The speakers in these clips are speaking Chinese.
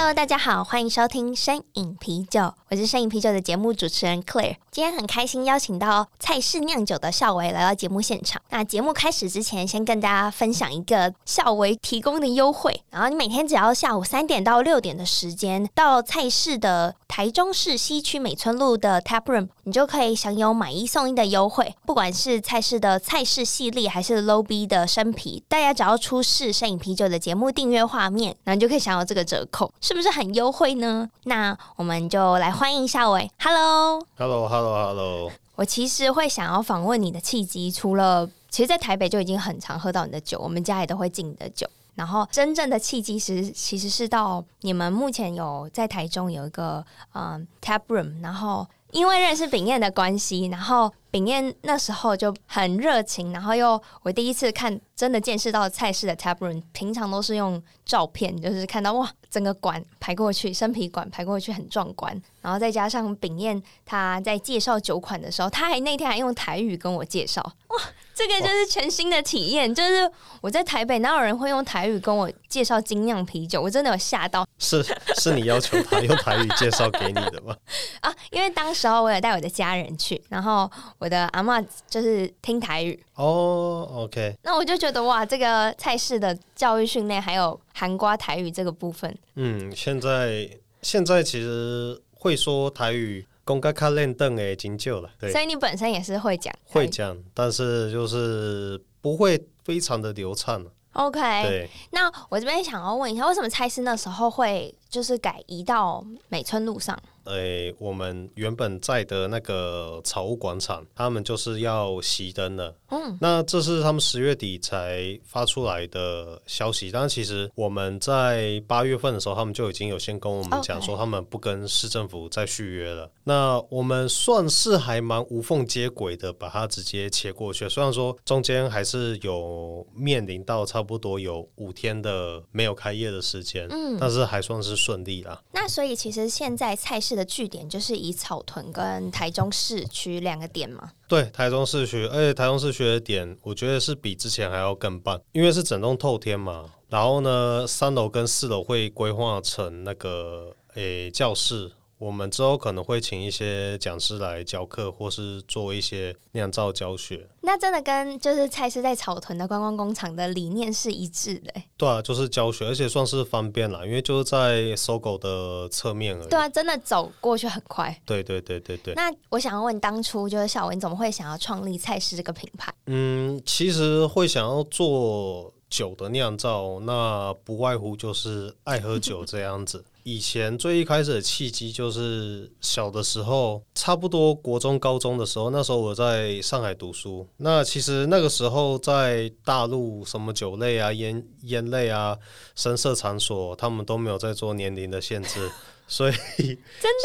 Hello，大家好，欢迎收听声饮啤酒，我是声饮啤酒的节目主持人 Claire。今天很开心邀请到菜式酿酒的孝维来到节目现场。那节目开始之前，先跟大家分享一个孝维提供的优惠。然后你每天只要下午三点到六点的时间，到菜式的台中市西区美村路的 Tap Room，你就可以享有买一送一的优惠。不管是菜式的菜式系列，还是 Low B 的生啤，大家只要出示声饮啤酒的节目订阅画面，那你就可以享有这个折扣，是不是很优惠呢？那我们就来欢迎一下喂。Hello，Hello，Hello。Hello，我其实会想要访问你的契机，除了其实，在台北就已经很常喝到你的酒，我们家也都会敬你的酒。然后，真正的契机是，其实是到你们目前有在台中有一个嗯 tap room，然后因为认识炳彦的关系，然后炳彦那时候就很热情，然后又我第一次看真的见识到菜市的 tap room，平常都是用照片，就是看到哇，整个馆排过去，生啤馆排过去很壮观，然后再加上炳彦他在介绍酒款的时候，他还那天还用台语跟我介绍，哇。这个就是全新的体验，就是我在台北，哪有人会用台语跟我介绍精酿啤酒？我真的有吓到。是是你要求他用台语介绍给你的吗？啊，因为当时候我有带我的家人去，然后我的阿嬷就是听台语。哦，OK。那我就觉得哇，这个菜式的教育训练还有含瓜台语这个部分，嗯，现在现在其实会说台语。公开卡练凳诶，经旧了，对。所以你本身也是会讲，会讲，但是就是不会非常的流畅。OK，对。那我这边想要问一下，为什么菜式那时候会就是改移到美村路上？诶、欸，我们原本在的那个草屋广场，他们就是要熄灯了。嗯，那这是他们十月底才发出来的消息。但其实我们在八月份的时候，他们就已经有先跟我们讲说，他们不跟市政府再续约了。那我们算是还蛮无缝接轨的，把它直接切过去。虽然说中间还是有面临到差不多有五天的没有开业的时间，嗯，但是还算是顺利啦。那所以其实现在菜市的据点就是以草屯跟台中市区两个点嘛？对，台中市区，而且台中市区的点，我觉得是比之前还要更棒，因为是整栋透天嘛。然后呢，三楼跟四楼会规划成那个诶教室。我们之后可能会请一些讲师来教课，或是做一些酿造教学。那真的跟就是菜式在草屯的观光工厂的理念是一致的。对啊，就是教学，而且算是方便啦，因为就是在 SOGO 的侧面而已。对啊，真的走过去很快。对对对对对。那我想要问，当初就是小文，怎么会想要创立菜式这个品牌？嗯，其实会想要做酒的酿造，那不外乎就是爱喝酒这样子。以前最一开始的契机就是小的时候，差不多国中、高中的时候，那时候我在上海读书。那其实那个时候在大陆，什么酒类啊、烟烟类啊、声色场所，他们都没有在做年龄的限制，所以真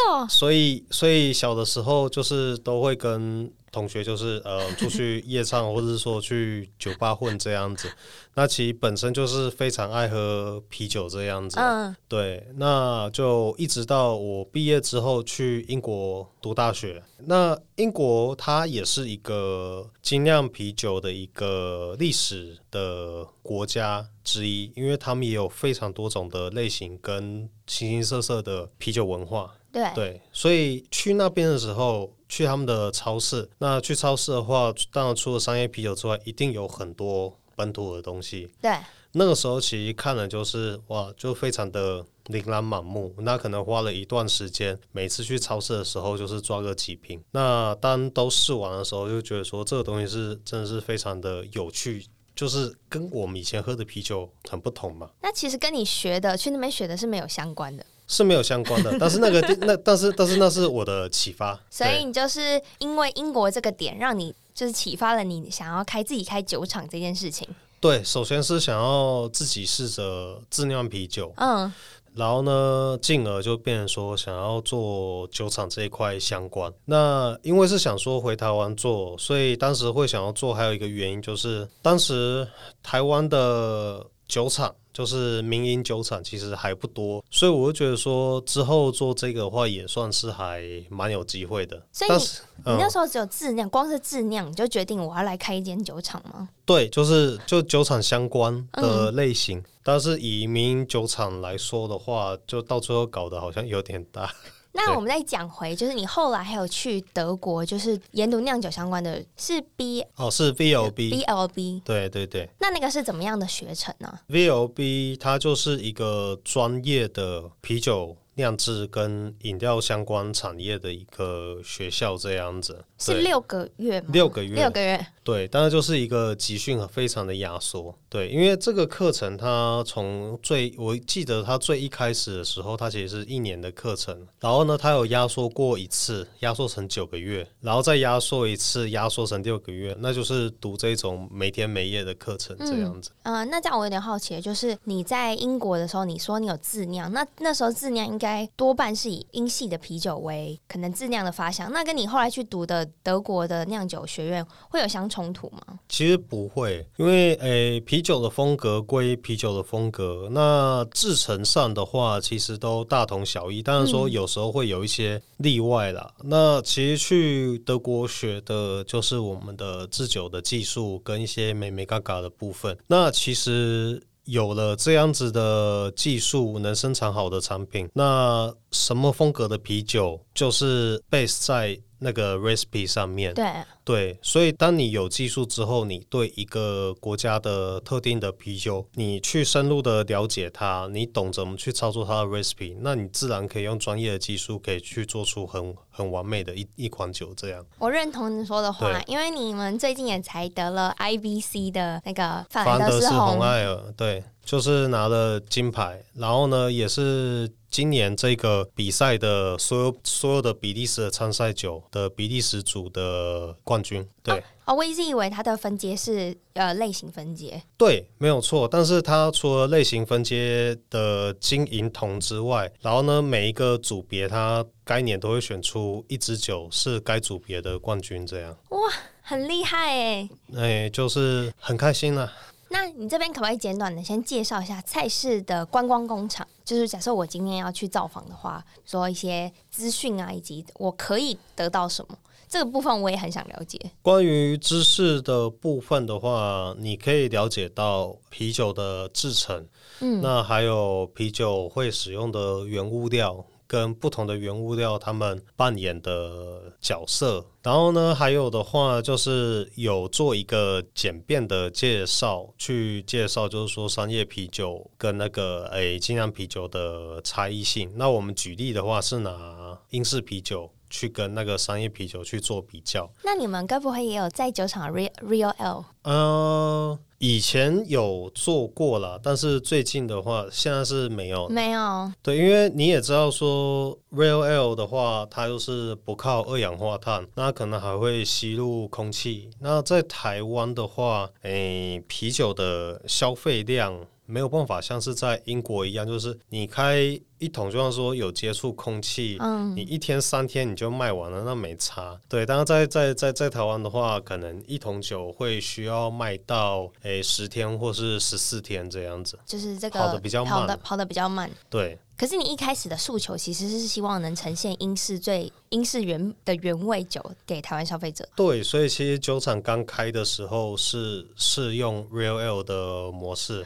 的、哦，所以所以小的时候就是都会跟。同学就是呃 出去夜唱，或者是说去酒吧混这样子。那其实本身就是非常爱喝啤酒这样子。嗯，对。那就一直到我毕业之后去英国读大学。那英国它也是一个精酿啤酒的一个历史的国家之一，因为他们也有非常多种的类型跟形形色色的啤酒文化。对对，所以去那边的时候，去他们的超市。那去超市的话，当然除了商业啤酒之外，一定有很多本土的东西。对，那个时候其实看了就是哇，就非常的琳琅满目。那可能花了一段时间，每次去超市的时候就是抓个几瓶。那当都试完的时候，就觉得说这个东西是真的是非常的有趣，就是跟我们以前喝的啤酒很不同嘛。那其实跟你学的去那边学的是没有相关的。是没有相关的，但是那个那但是但是那是我的启发，所以你就是因为英国这个点，让你就是启发了你想要开自己开酒厂这件事情。对，首先是想要自己试着自酿啤酒，嗯，然后呢，进而就变成说想要做酒厂这一块相关。那因为是想说回台湾做，所以当时会想要做，还有一个原因就是当时台湾的酒厂。就是民营酒厂其实还不多，所以我就觉得说之后做这个的话也算是还蛮有机会的。所以你，嗯、你那时候只有自酿，光是自酿你就决定我要来开一间酒厂吗？对，就是就酒厂相关的类型，嗯、但是以民营酒厂来说的话，就到最后搞得好像有点大。那我们再讲回，就是你后来还有去德国，就是研读酿酒相关的，是 B 哦，是 V O B V L B，对对对。那那个是怎么样的学程呢？V O B 它就是一个专业的啤酒。酿制跟饮料相关产业的一个学校这样子，是六个月吗？六个月，六个月。对，当然就是一个集训非常的压缩。对，因为这个课程它从最，我记得它最一开始的时候，它其实是一年的课程。然后呢，它有压缩过一次，压缩成九个月，然后再压缩一次，压缩成六个月，那就是读这种每天每夜的课程这样子。嗯，那这样我有点好奇，就是你在英国的时候，你说你有自酿，那那时候自酿应该。应该多半是以英系的啤酒为可能自酿的发想，那跟你后来去读的德国的酿酒学院会有相冲突吗？其实不会，因为诶、欸，啤酒的风格归啤酒的风格，那制成上的话，其实都大同小异。当然说有时候会有一些例外啦。嗯、那其实去德国学的就是我们的制酒的技术跟一些美美嘎嘎的部分。那其实。有了这样子的技术，能生产好的产品，那什么风格的啤酒就是 base 在那个 recipe 上面。对对，所以当你有技术之后，你对一个国家的特定的啤酒，你去深入的了解它，你懂怎么去操作它的 recipe，那你自然可以用专业的技术，可以去做出很很完美的一一款酒。这样，我认同你说的话，因为你们最近也才得了 IBC 的那个法兰德斯红艾尔，对，就是拿了金牌，然后呢，也是。今年这个比赛的所有所有的比利时的参赛酒的比利时组的冠军，对。哦，哦，我一直以为它的分阶是呃类型分阶。对，没有错。但是它除了类型分阶的金银铜之外，然后呢，每一个组别它该年都会选出一支酒是该组别的冠军，这样。哇，很厉害哎！哎，就是很开心啊。那你这边可不可以简短的先介绍一下菜市的观光工厂？就是假设我今天要去造访的话，说一些资讯啊，以及我可以得到什么，这个部分我也很想了解。关于知识的部分的话，你可以了解到啤酒的制成，嗯，那还有啤酒会使用的原物料。跟不同的原物料，他们扮演的角色。然后呢，还有的话就是有做一个简便的介绍，去介绍就是说商业啤酒跟那个诶精酿啤酒的差异性。那我们举例的话是拿英式啤酒去跟那个商业啤酒去做比较。那你们该不会也有在酒厂 Real Real Ale？嗯。以前有做过了，但是最近的话，现在是没有。没有。对，因为你也知道说，Real Ale 的话，它又是不靠二氧化碳，那可能还会吸入空气。那在台湾的话，诶、欸，啤酒的消费量没有办法像是在英国一样，就是你开。一桶就像说有接触空气，嗯，你一天三天你就卖完了，那没差。对，但是在在在在台湾的话，可能一桶酒会需要卖到诶十天或是十四天这样子，就是这个跑的比较慢，跑的跑的比较慢。对。可是你一开始的诉求其实是希望能呈现英式最英式原的原味酒给台湾消费者。对，所以其实酒厂刚开的时候是是用 Real Ale 的模式。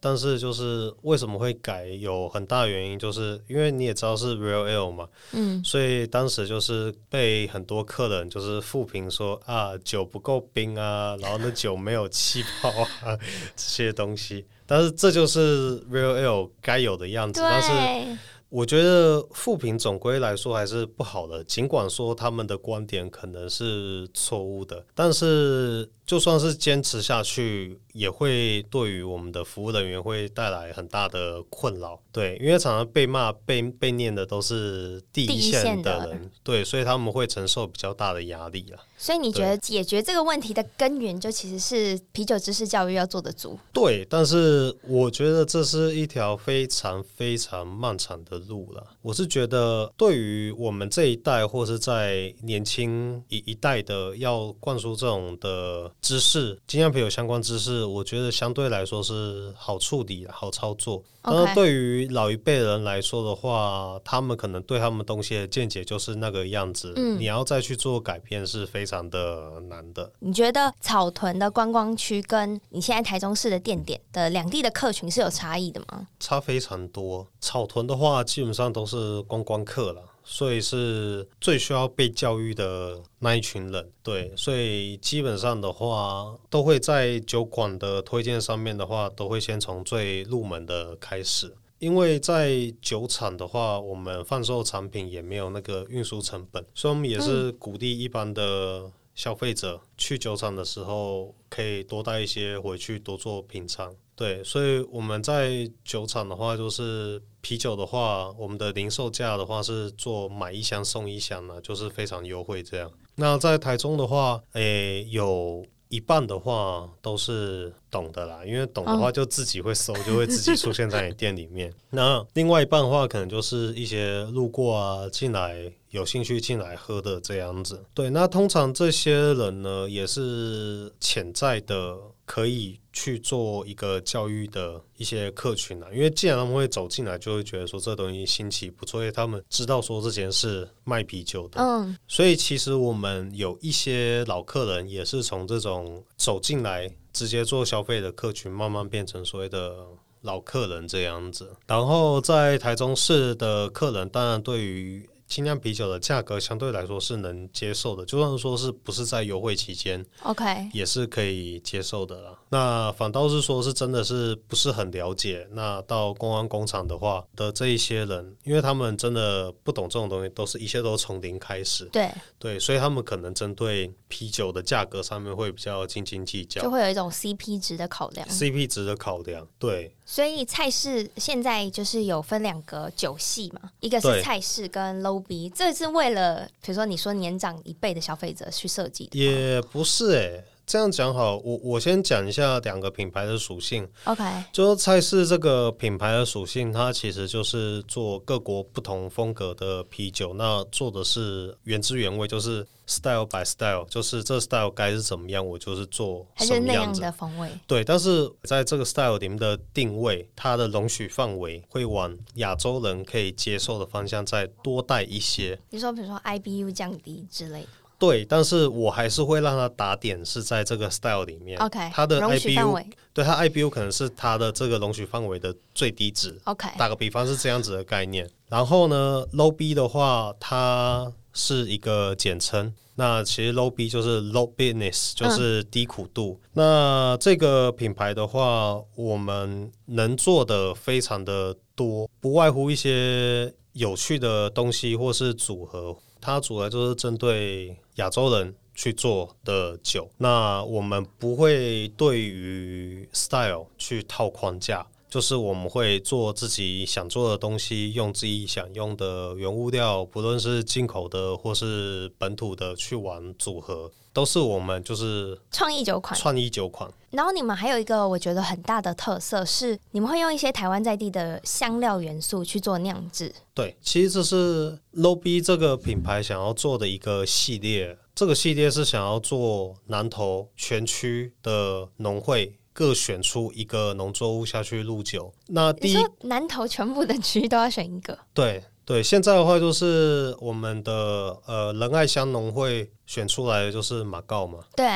但是就是为什么会改，有很大原因，就是因为你也知道是 Real Ale 嘛，嗯，所以当时就是被很多客人就是负评说啊酒不够冰啊，然后那酒没有气泡啊这些东西。但是这就是 Real Ale 该有的样子，但是。我觉得复评总归来说还是不好的，尽管说他们的观点可能是错误的，但是就算是坚持下去，也会对于我们的服务人员会带来很大的困扰。对，因为常常被骂、被被念的都是第一线的人，的对，所以他们会承受比较大的压力啊。所以你觉得解决这个问题的根源，就其实是啤酒知识教育要做得足？对，但是我觉得这是一条非常非常漫长的路了。我是觉得，对于我们这一代或是在年轻一一代的，要灌输这种的知识，精酿啤酒相关知识，我觉得相对来说是好处理、好操作。但是对于老一辈人来说的话，他们可能对他们东西的见解就是那个样子。嗯，你要再去做改变是非常的难的。你觉得草屯的观光区跟你现在台中市的店点的两地的客群是有差异的吗？差非常多。草屯的话，基本上都是观光客了。所以是最需要被教育的那一群人，对，所以基本上的话，都会在酒馆的推荐上面的话，都会先从最入门的开始，因为在酒厂的话，我们贩售产品也没有那个运输成本，所以我们也是鼓励一般的消费者去酒厂的时候，可以多带一些回去多做品尝。对，所以我们在酒厂的话，就是啤酒的话，我们的零售价的话是做买一箱送一箱的，就是非常优惠这样。那在台中的话，诶，有一半的话都是懂的啦，因为懂的话就自己会收，就会自己出现在你店里面。那另外一半的话，可能就是一些路过啊进来。有兴趣进来喝的这样子，对，那通常这些人呢，也是潜在的可以去做一个教育的一些客群啊，因为既然他们会走进来，就会觉得说这东西新奇不错，所以他们知道说之前是卖啤酒的，嗯，所以其实我们有一些老客人也是从这种走进来直接做消费的客群，慢慢变成所谓的老客人这样子。然后在台中市的客人，当然对于精酿啤酒的价格相对来说是能接受的，就算说是不是在优惠期间，OK，也是可以接受的啦。那反倒是说是真的是不是很了解，那到公安工厂的话的这一些人，因为他们真的不懂这种东西，都是一切都从零开始，对对，所以他们可能针对啤酒的价格上面会比较斤斤计较，就会有一种 CP 值的考量，CP 值的考量，对。所以菜式现在就是有分两个酒系嘛，一个是菜式跟 low B，这是为了比如说你说年长一辈的消费者去设计的，也不是哎、欸。这样讲好，我我先讲一下两个品牌的属性。OK，就菜式这个品牌的属性，它其实就是做各国不同风格的啤酒，那做的是原汁原味，就是 style by style，就是这 style 该是怎么样，我就是做什么样子的风味。对，但是在这个 style 里面的定位，它的容许范围会往亚洲人可以接受的方向再多带一些。你说，比如说 IBU 降低之类的。对，但是我还是会让他打点是在这个 style 里面。OK，它的 IBU，对，它 IBU 可能是它的这个容许范围的最低值。OK，打个比方是这样子的概念。然后呢，Low B 的话，它是一个简称。那其实 Low B 就是 Low Bitterness，就是低苦度。嗯。那这个品牌的话，我们能做的非常的多，不外乎一些有趣的东西或是组合。它主要就是针对亚洲人去做的酒，那我们不会对于 style 去套框架，就是我们会做自己想做的东西，用自己想用的原物料，不论是进口的或是本土的去玩组合。都是我们就是创意酒款，创意酒款。然后你们还有一个我觉得很大的特色是，你们会用一些台湾在地的香料元素去做酿制。对，其实这是 Low B 这个品牌想要做的一个系列。这个系列是想要做南投全区的农会各选出一个农作物下去入酒。那第一，南投全部的区都要选一个？对。对，现在的话就是我们的呃仁爱乡农会选出来的就是马告嘛，对。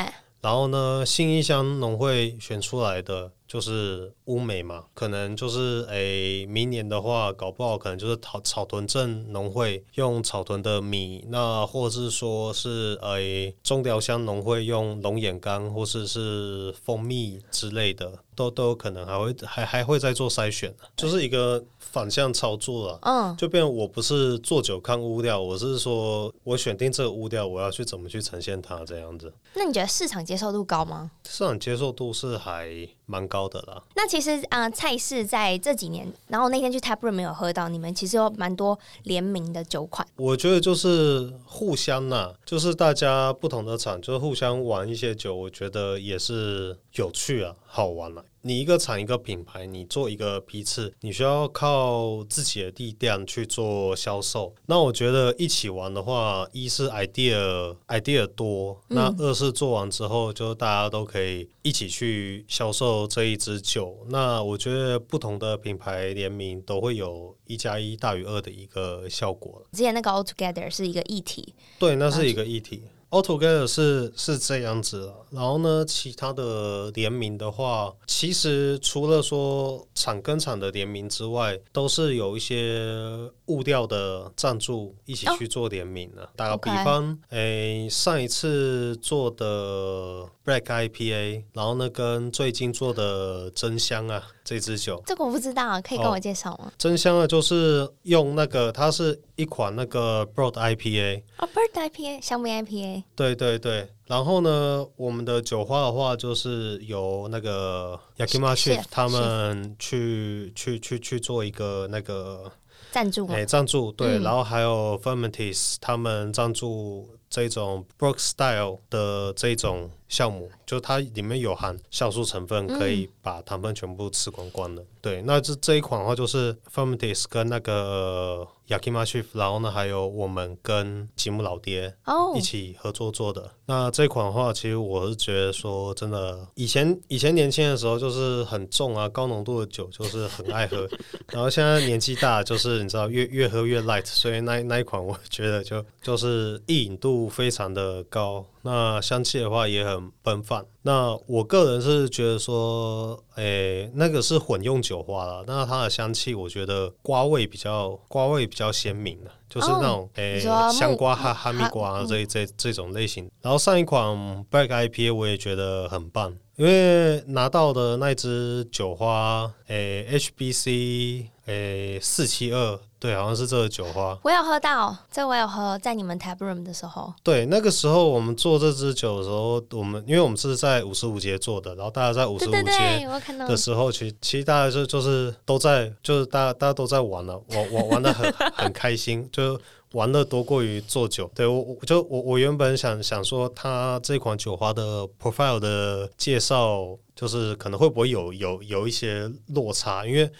然后呢，新义乡农会选出来的就是乌梅嘛，可能就是诶、欸，明年的话，搞不好可能就是草草屯镇农会用草屯的米，那或者是说是诶、欸，中寮乡农会用龙眼干或是是蜂蜜之类的。都都有可能还会还还会再做筛选，就是一个反向操作了。嗯，就变我不是做酒看物料，我是说我选定这个物料，我要去怎么去呈现它这样子。那你觉得市场接受度高吗？市场接受度是还蛮高的啦。那其实啊，菜市在这几年，然后那天去 Tap Room 没有喝到，你们其实有蛮多联名的酒款。我觉得就是互相呐、啊，就是大家不同的厂，就是互相玩一些酒，我觉得也是有趣啊。好玩了、啊，你一个厂一个品牌，你做一个批次，你需要靠自己的力量去做销售。那我觉得一起玩的话，一是 idea idea 多，那二是做完之后，就大家都可以一起去销售这一支酒。那我觉得不同的品牌联名都会有一加一大于二的一个效果。之前那个 All Together 是一个议题，对，那是一个议题。Together 是是这样子了，然后呢，其他的联名的话，其实除了说厂跟厂的联名之外，都是有一些物料的赞助一起去做联名的。打个比方，诶、欸，上一次做的 Black IPA，然后呢，跟最近做的真香啊这支酒，这个我不知道，可以跟我介绍吗？哦、真香啊，就是用那个，它是一款那个 Broad IPA，哦，Broad IPA，香槟 IPA。对对对，然后呢，我们的酒花的话，就是由那个 Yakima Chief 他们去去去去做一个那个赞助，哎，赞助对，嗯、然后还有 Fermentis 他们赞助这种 Brook Style 的这种项目，就它里面有含酵素成分，可以把糖分全部吃光光的。嗯、对，那这这一款的话，就是 Fermentis 跟那个。Yakima Chief，然后呢，还有我们跟吉姆老爹一起合作做的。Oh. 那这款的话，其实我是觉得说，真的，以前以前年轻的时候就是很重啊，高浓度的酒就是很爱喝。然后现在年纪大，就是你知道越越喝越 light，所以那那一款我觉得就就是易饮度非常的高。那香气的话也很奔放。那我个人是觉得说，诶、欸，那个是混用酒花了，那它的香气我觉得瓜味比较瓜味比较鲜明的，就是那种诶、欸、香瓜哈哈密瓜这这这种类型。然后上一款 Black IPA 我也觉得很棒，因为拿到的那支酒花，诶、欸、HBC 诶四七二。对，好像是这个酒花。我有喝到，这我有喝，在你们 Tap Room 的时候。对，那个时候我们做这支酒的时候，我们因为我们是在五十五节做的，然后大家在五十五节的时候，其实其实大家就就是都在，就是大家大家都在玩了，玩玩玩的很 很开心，就玩乐多过于做酒。对我，我就我我原本想想说，他这款酒花的 profile 的介绍，就是可能会不会有有有一些落差，因为。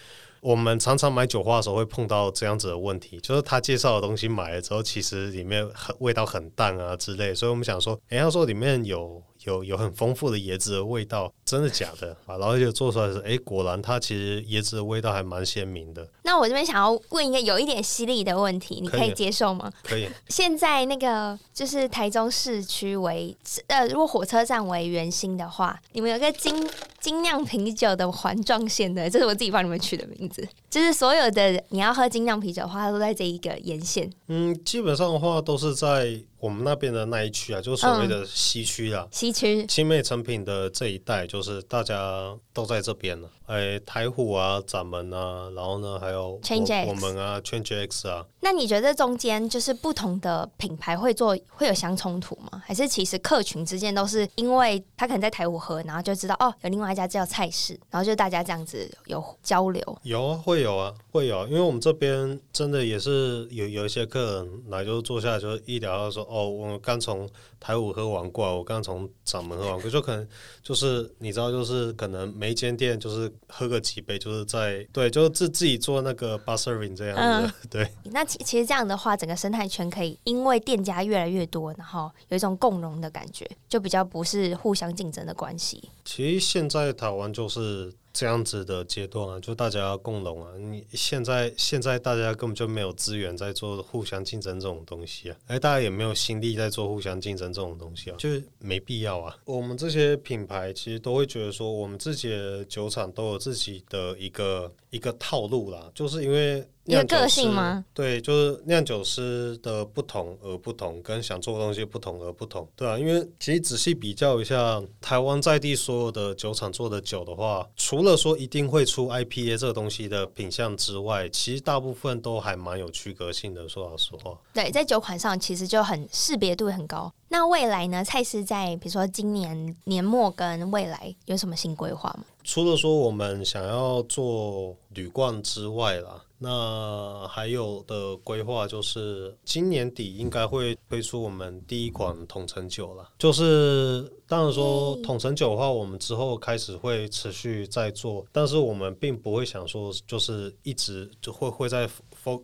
我们常常买酒花的时候会碰到这样子的问题，就是他介绍的东西买了之后，其实里面很味道很淡啊之类，所以我们想说，哎，他说里面有。有有很丰富的椰子的味道，真的假的啊？然后就做出来是，哎，果然它其实椰子的味道还蛮鲜明的。那我这边想要问一个有一点犀利的问题，你可以接受吗？可以。现在那个就是台中市区为呃，如果火车站为圆心的话，你们有个精精酿啤酒的环状线的，这是我自己帮你们取的名字。就是所有的你要喝精酿啤酒的话，它都在这一个沿线。嗯，基本上的话都是在。我们那边的那一区啊，就是所谓的西区啊，西区青妹成品的这一带，就是大家都在这边了。哎，台虎啊，掌门啊，然后呢，还有我们啊，Change X 啊。那你觉得中间就是不同的品牌会做会有相冲突吗？还是其实客群之间都是因为他可能在台虎喝，然后就知道哦，有另外一家叫菜市，然后就大家这样子有交流？有啊，会有啊，会有啊，因为我们这边真的也是有有一些客人来就坐下来就一聊，说哦，我刚从台五喝完过来，我刚从掌门喝完过来，就可能就是你知道，就是可能每一间店就是喝个几杯，就是在对，就是自自己做那个 bar serving 这样子，嗯、对。那其其实这样的话，整个生态圈可以因为店家越来越多，然后有一种共荣的感觉，就比较不是互相竞争的关系。其实现在台湾就是。这样子的阶段啊，就大家要共荣啊。你现在现在大家根本就没有资源在做互相竞争这种东西啊，哎，大家也没有心力在做互相竞争这种东西啊，就是没必要啊。我们这些品牌其实都会觉得说，我们自己的酒厂都有自己的一个一个套路啦，就是因为。你的个性吗？对，就是酿酒师的不同而不同，跟想做的东西不同而不同，对啊，因为其实仔细比较一下，台湾在地所有的酒厂做的酒的话，除了说一定会出 IPA 这个东西的品相之外，其实大部分都还蛮有区隔性的。说老实话，对，在酒款上其实就很识别度很高。那未来呢？蔡司在比如说今年年末跟未来有什么新规划吗？除了说我们想要做铝罐之外啦。那还有的规划就是今年底应该会推出我们第一款统称酒了。就是当然说统称酒的话，我们之后开始会持续在做，但是我们并不会想说就是一直就会会在。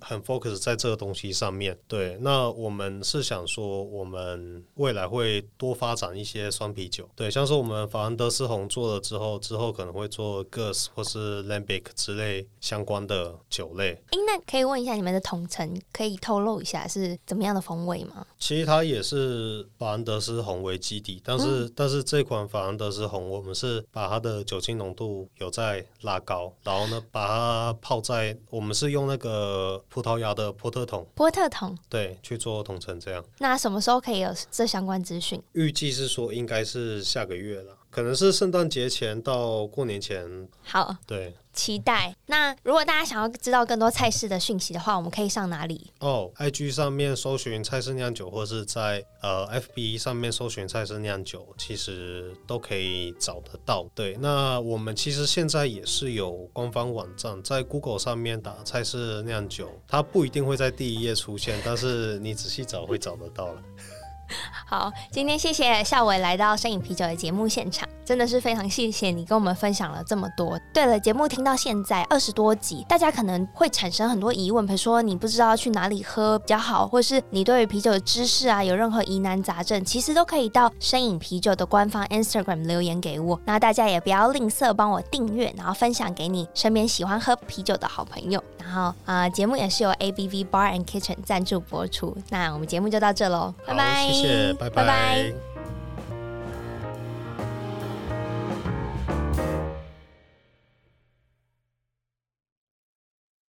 很 focus 在这个东西上面，对。那我们是想说，我们未来会多发展一些双啤酒，对，像是我们法兰德斯红做了之后，之后可能会做 Gueuze 或是 Lambic 之类相关的酒类。哎，那可以问一下你们的统称，可以透露一下是怎么样的风味吗？其实它也是法兰德斯红为基底，但是、嗯、但是这款法兰德斯红，我们是把它的酒精浓度有在拉高，然后呢，把它泡在，我们是用那个。葡萄牙的波特桶，波特桶对，去做统称这样。那什么时候可以有这相关资讯？预计是说应该是下个月了。可能是圣诞节前到过年前，好，对，期待。那如果大家想要知道更多菜式的讯息的话，我们可以上哪里？哦，IG 上面搜寻菜式酿酒，或是在呃 FB 上面搜寻菜式酿酒，其实都可以找得到。对，那我们其实现在也是有官方网站，在 Google 上面打菜式酿酒，它不一定会在第一页出现，但是你仔细找会找得到了。好，今天谢谢孝伟来到声饮啤酒的节目现场，真的是非常谢谢你跟我们分享了这么多。对了，节目听到现在二十多集，大家可能会产生很多疑问，比如说你不知道去哪里喝比较好，或是你对于啤酒的知识啊有任何疑难杂症，其实都可以到声饮啤酒的官方 Instagram 留言给我。那大家也不要吝啬帮我订阅，然后分享给你身边喜欢喝啤酒的好朋友。然后啊、呃，节目也是由 ABV Bar and Kitchen 赞助播出。那我们节目就到这喽，拜拜。谢谢，拜拜。拜拜。